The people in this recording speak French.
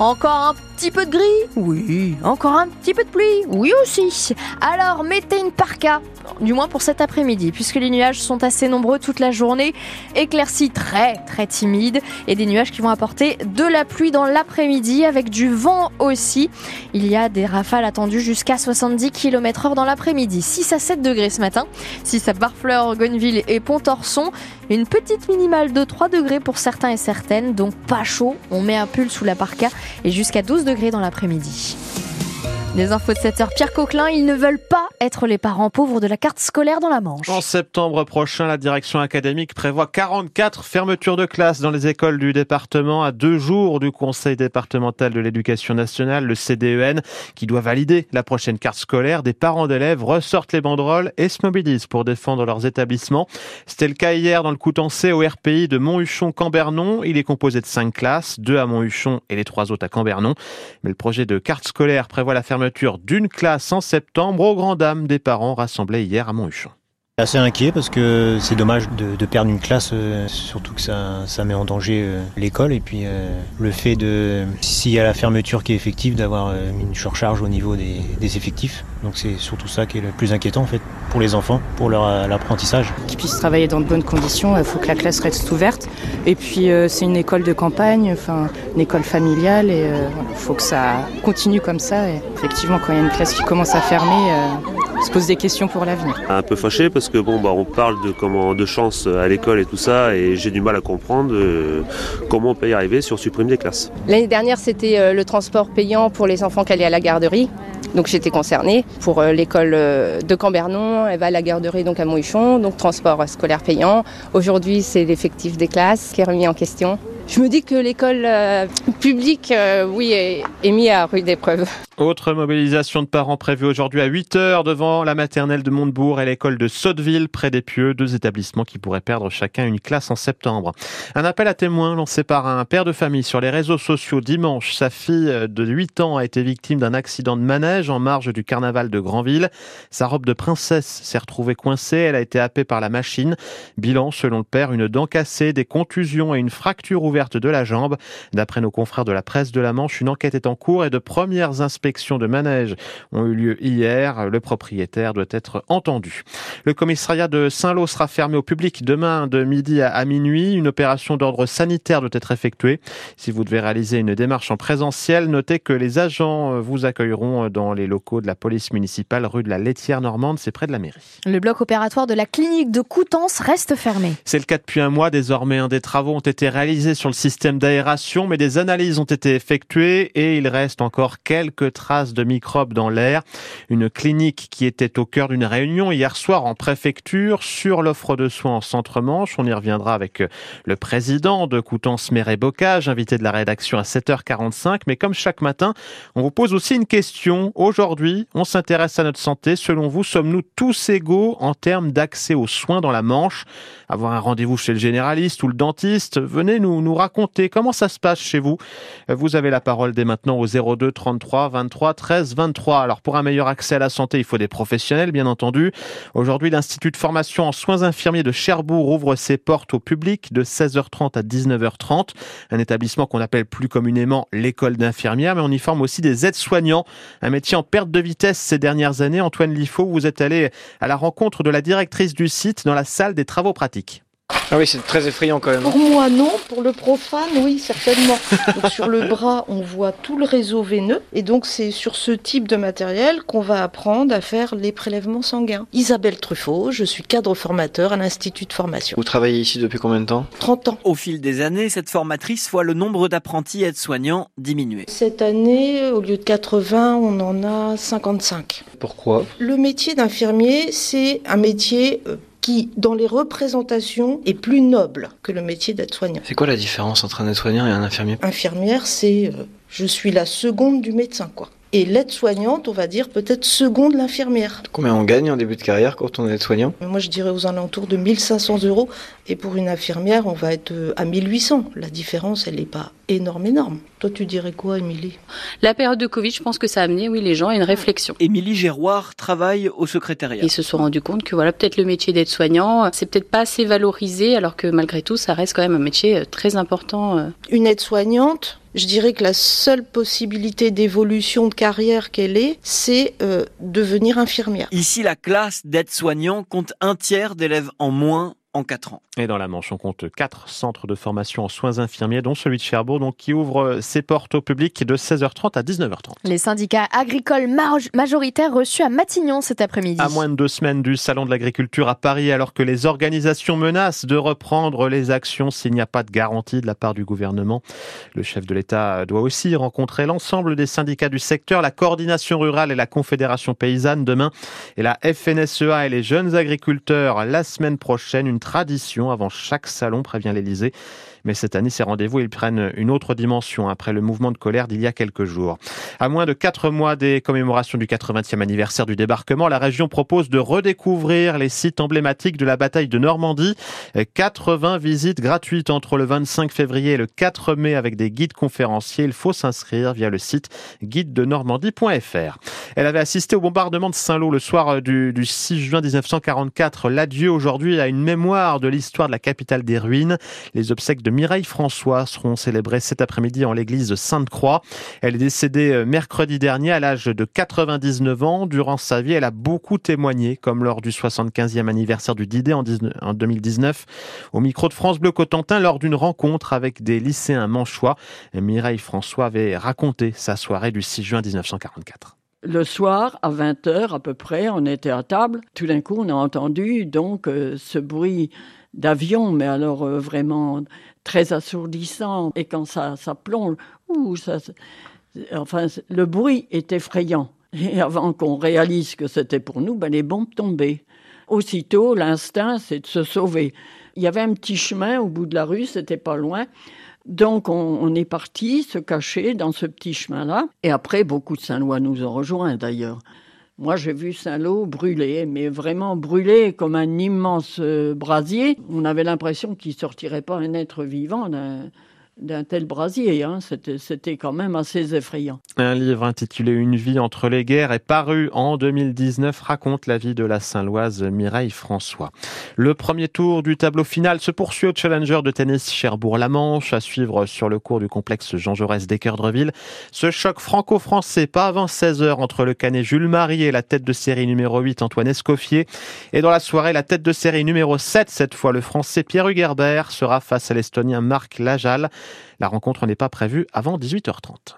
Encore un petit peu de gris Oui. Encore un petit peu de pluie Oui aussi. Alors mettez une parka, du moins pour cet après-midi, puisque les nuages sont assez nombreux toute la journée, éclaircies très très timides, et des nuages qui vont apporter de la pluie dans l'après-midi avec du vent aussi. Il y a des rafales attendues jusqu'à 70 km h dans l'après-midi. 6 à 7 degrés ce matin. 6 à Barfleur, Gonneville et Pont-Orson. Une petite minimale de 3 degrés pour certains et certaines, donc pas chaud. On met un pull sous la parka et jusqu'à 12 degrés dans l'après-midi. Les infos de 7 heures, Pierre Coquelin, ils ne veulent pas être les parents pauvres de la carte scolaire dans la Manche. En septembre prochain, la direction académique prévoit 44 fermetures de classes dans les écoles du département à deux jours du Conseil départemental de l'éducation nationale, le CDEN, qui doit valider la prochaine carte scolaire. Des parents d'élèves ressortent les banderoles et se mobilisent pour défendre leurs établissements. C'était le cas hier dans le Coutancé au RPI de Monthuchon-Cambernon. Il est composé de cinq classes, deux à Monthuchon et les trois autres à Cambernon. Mais le projet de carte scolaire prévoit la fermeture d'une classe en septembre aux grandes dames des parents rassemblés hier à Monthuchon assez inquiet parce que c'est dommage de, perdre une classe, euh, surtout que ça, ça, met en danger euh, l'école. Et puis euh, le fait de, s'il y a la fermeture qui est effective, d'avoir une surcharge au niveau des, effectifs. Donc c'est surtout ça qui est le plus inquiétant en fait pour les enfants, pour leur apprentissage. Qu'ils puissent travailler dans de bonnes conditions, il faut que la classe reste ouverte. Et puis c'est une école de campagne, enfin une école familiale et il faut que ça continue comme ça. Et effectivement, quand il y a une classe qui commence à fermer, se pose des questions pour l'avenir. Un peu fâché parce que bon bah on parle de comment de chance à l'école et tout ça et j'ai du mal à comprendre euh, comment on peut y arriver si on supprime des classes. L'année dernière c'était euh, le transport payant pour les enfants qui allaient à la garderie. Donc j'étais concernée pour euh, l'école de Cambernon, elle va à la garderie donc à Monthuchon, donc transport scolaire payant. Aujourd'hui c'est l'effectif des classes qui est remis en question. Je me dis que l'école publique, oui, est, est mise à rude épreuve. Autre mobilisation de parents prévue aujourd'hui à 8 heures devant la maternelle de Montebourg et l'école de Sotteville, près des Pieux, deux établissements qui pourraient perdre chacun une classe en septembre. Un appel à témoins lancé par un père de famille sur les réseaux sociaux dimanche. Sa fille de 8 ans a été victime d'un accident de manège en marge du carnaval de Granville. Sa robe de princesse s'est retrouvée coincée, elle a été happée par la machine. Bilan, selon le père, une dent cassée, des contusions et une fracture ouverte de la jambe. D'après nos confrères de la presse de la Manche, une enquête est en cours et de premières inspections de manège ont eu lieu hier. Le propriétaire doit être entendu. Le commissariat de Saint-Lô sera fermé au public demain de midi à minuit. Une opération d'ordre sanitaire doit être effectuée. Si vous devez réaliser une démarche en présentiel, notez que les agents vous accueilleront dans les locaux de la police municipale rue de la Laitière Normande, c'est près de la mairie. Le bloc opératoire de la clinique de Coutances reste fermé. C'est le cas depuis un mois. Désormais, un des travaux ont été réalisés sur le système d'aération, mais des analyses ont été effectuées et il reste encore quelques traces de microbes dans l'air. Une clinique qui était au cœur d'une réunion hier soir en préfecture sur l'offre de soins en centre-manche. On y reviendra avec le président de Coutances Méret Bocage, invité de la rédaction à 7h45. Mais comme chaque matin, on vous pose aussi une question. Aujourd'hui, on s'intéresse à notre santé. Selon vous, sommes-nous tous égaux en termes d'accès aux soins dans la Manche? Avoir un rendez-vous chez le généraliste ou le dentiste? Venez nous, nous raconter comment ça se passe chez vous. Vous avez la parole dès maintenant au 02 33 23 23 13 23. Alors pour un meilleur accès à la santé, il faut des professionnels, bien entendu. Aujourd'hui, l'Institut de formation en soins infirmiers de Cherbourg ouvre ses portes au public de 16h30 à 19h30. Un établissement qu'on appelle plus communément l'école d'infirmières, mais on y forme aussi des aides-soignants. Un métier en perte de vitesse ces dernières années. Antoine Liffaut, vous êtes allé à la rencontre de la directrice du site dans la salle des travaux pratiques. Ah oui, c'est très effrayant quand même. Pour moi, non. Pour le profane, oui, certainement. sur le bras, on voit tout le réseau veineux. Et donc, c'est sur ce type de matériel qu'on va apprendre à faire les prélèvements sanguins. Isabelle Truffaut, je suis cadre formateur à l'Institut de formation. Vous travaillez ici depuis combien de temps? 30 ans. Au fil des années, cette formatrice voit le nombre d'apprentis aides-soignants diminuer. Cette année, au lieu de 80, on en a 55. Pourquoi? Le métier d'infirmier, c'est un métier euh, qui, dans les représentations, est plus noble que le métier d'aide-soignant. C'est quoi la différence entre un aide-soignant et un infirmier? Infirmière, c'est euh, je suis la seconde du médecin, quoi. Et l'aide-soignante, on va dire peut-être seconde l'infirmière. Combien on gagne en début de carrière quand on est aide-soignant Moi, je dirais aux alentours de 1500 euros. Et pour une infirmière, on va être euh, à 1800. La différence, elle n'est pas énorme, énorme. Toi, tu dirais quoi, Émilie? La période de Covid, je pense que ça a amené, oui, les gens à une réflexion. Émilie Géroir travaille au secrétariat. Ils se sont rendus compte que voilà, peut-être le métier d'aide-soignant, c'est peut-être pas assez valorisé, alors que malgré tout, ça reste quand même un métier euh, très important. euh. Une aide-soignante, je dirais que la seule possibilité d'évolution de carrière qu'elle ait, c'est euh, devenir infirmière. Ici, la classe d'aide-soignants compte un tiers d'élèves en moins en 4 ans. Et dans la Manche, on compte quatre centres de formation en soins infirmiers, dont celui de Cherbourg, donc, qui ouvre ses portes au public de 16h30 à 19h30. Les syndicats agricoles maj- majoritaires reçus à Matignon cet après-midi. À moins de deux semaines du Salon de l'agriculture à Paris, alors que les organisations menacent de reprendre les actions s'il n'y a pas de garantie de la part du gouvernement. Le chef de l'État doit aussi rencontrer l'ensemble des syndicats du secteur, la coordination rurale et la confédération paysanne demain, et la FNSEA et les jeunes agriculteurs la semaine prochaine. Une tradition avant chaque salon, prévient l'Élysée. Mais cette année, ces rendez-vous, ils prennent une autre dimension après le mouvement de colère d'il y a quelques jours. À moins de quatre mois des commémorations du 80e anniversaire du débarquement, la région propose de redécouvrir les sites emblématiques de la bataille de Normandie. 80 visites gratuites entre le 25 février et le 4 mai avec des guides conférenciers. Il faut s'inscrire via le site guide-de-normandie.fr. Elle avait assisté au bombardement de Saint-Lô le soir du, du 6 juin 1944. L'adieu aujourd'hui à une mémoire de l'histoire de la capitale des ruines. Les obsèques de Mireille François seront célébrées cet après-midi en l'église Sainte-Croix. Elle est décédée euh, mercredi dernier à l'âge de 99 ans. Durant sa vie, elle a beaucoup témoigné, comme lors du 75e anniversaire du 19 en 2019, au micro de France Bleu Cotentin lors d'une rencontre avec des lycéens manchois. Mireille François avait raconté sa soirée du 6 juin 1944. Le soir, à 20h à peu près, on était à table. Tout d'un coup, on a entendu donc euh, ce bruit d'avion, mais alors euh, vraiment très assourdissant. Et quand ça, ça plonge, ouh, ça, enfin, le bruit est effrayant. Et avant qu'on réalise que c'était pour nous, ben, les bombes tombaient. Aussitôt, l'instinct, c'est de se sauver. Il y avait un petit chemin au bout de la rue, c'était pas loin. Donc, on, est parti se cacher dans ce petit chemin-là. Et après, beaucoup de Saint-Lois nous ont rejoints d'ailleurs. Moi, j'ai vu Saint-Lô brûler, mais vraiment brûler comme un immense euh, brasier. On avait l'impression qu'il sortirait pas un être vivant d'un tel brasier. Hein. C'était, quand même assez effrayant. Un livre intitulé Une vie entre les guerres est paru en 2019, raconte la vie de la Saint-Loise Mireille François. Le premier tour du tableau final se poursuit au Challenger de tennis Cherbourg-la-Manche, à suivre sur le cours du complexe Jean Jaurès d'Équerdreville. Ce choc franco-français, pas avant 16h, entre le canet Jules Marie et la tête de série numéro 8 Antoine Escoffier. Et dans la soirée, la tête de série numéro 7, cette fois le français Pierre Hugerbert, sera face à l'estonien Marc Lajal. La rencontre n'est pas prévue avant 18h30.